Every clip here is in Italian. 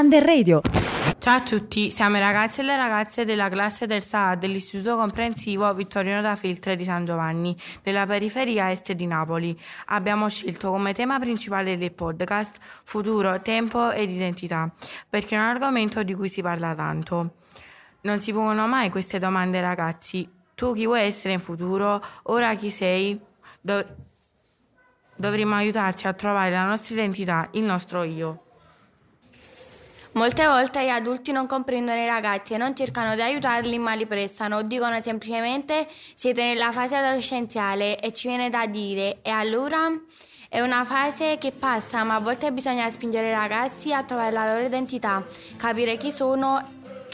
Under Radio. Ciao a tutti, siamo i ragazzi e le ragazze della classe terza A dell'Istituto Comprensivo Vittorino da Feltre di San Giovanni, della periferia est di Napoli. Abbiamo scelto come tema principale del podcast futuro, tempo ed identità, perché è un argomento di cui si parla tanto. Non si pongono mai queste domande ragazzi. Tu chi vuoi essere in futuro? Ora chi sei? Do- dovremmo aiutarci a trovare la nostra identità, il nostro io. Molte volte gli adulti non comprendono i ragazzi e non cercano di aiutarli ma li prestano o dicono semplicemente siete nella fase adolescenziale e ci viene da dire e allora? È una fase che passa ma a volte bisogna spingere i ragazzi a trovare la loro identità, capire chi sono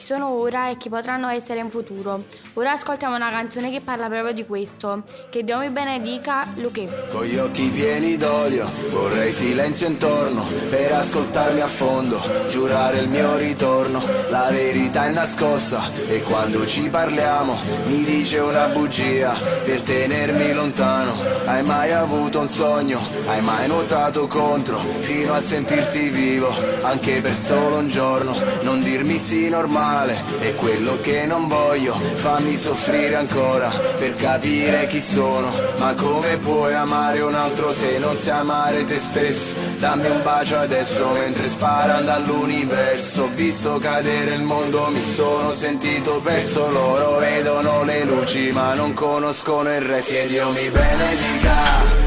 sono ora e chi potranno essere in futuro. Ora ascoltiamo una canzone che parla proprio di questo. Che Dio mi benedica, Luque. Con gli occhi pieni d'olio, vorrei silenzio intorno per ascoltarmi a fondo, giurare il mio ritorno. La verità è nascosta e quando ci parliamo mi dice una bugia per tenermi lontano. Hai mai avuto un sogno? Hai mai nuotato contro fino a sentirti vivo, anche per solo un giorno? Non dirmi sì normale male è quello che non voglio. Fammi soffrire ancora per capire chi sono. Ma come puoi amare un altro se non sai amare te stesso? Dammi un bacio adesso mentre sparano dall'universo. Ho visto cadere il mondo mi sono sentito perso. Loro vedono le luci ma non conoscono il resto. E Dio mi benedica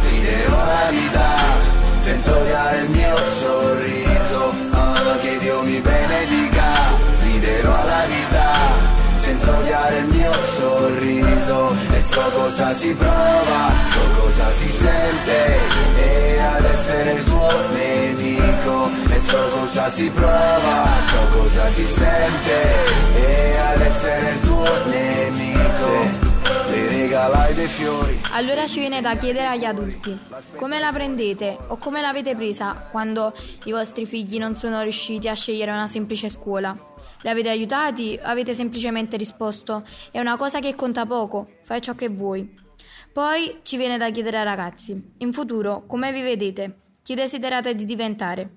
ti devo la vita senza odiare il mio sorriso ah, che Dio mi benedica. Riderò alla sorriso e so cosa si prova, so cosa si sente e ad essere il tuo nemico e so cosa si prova, so cosa si sente e ad essere il tuo nemico. Allora ci viene da chiedere agli adulti, come la prendete o come l'avete presa quando i vostri figli non sono riusciti a scegliere una semplice scuola? Li avete aiutati o avete semplicemente risposto è una cosa che conta poco, fai ciò che vuoi? Poi ci viene da chiedere ai ragazzi, in futuro come vi vedete? Chi desiderate di diventare?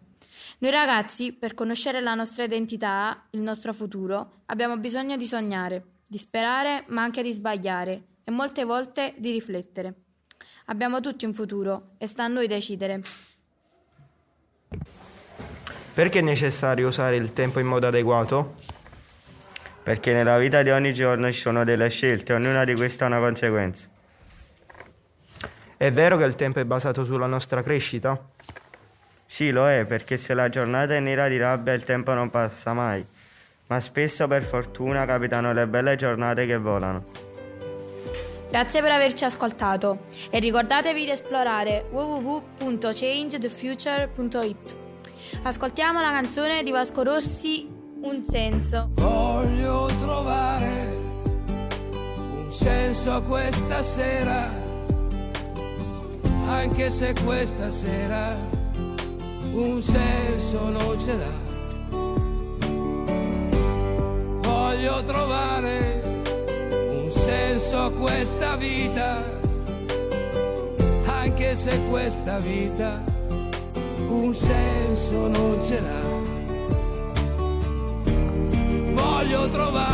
Noi ragazzi, per conoscere la nostra identità, il nostro futuro, abbiamo bisogno di sognare, di sperare, ma anche di sbagliare e molte volte di riflettere. Abbiamo tutti un futuro e sta a noi decidere. Perché è necessario usare il tempo in modo adeguato? Perché nella vita di ogni giorno ci sono delle scelte, ognuna di queste ha una conseguenza. È vero che il tempo è basato sulla nostra crescita? Sì, lo è, perché se la giornata è nera di rabbia il tempo non passa mai, ma spesso per fortuna capitano le belle giornate che volano. Grazie per averci ascoltato e ricordatevi di esplorare www.changethefuture.it. Ascoltiamo la canzone di Vasco Rossi, Un senso. Voglio trovare un senso questa sera, anche se questa sera un senso non ce l'ha. Voglio trovare un senso a questa vita, anche se questa vita un senso non ce l'ha. Voglio trovare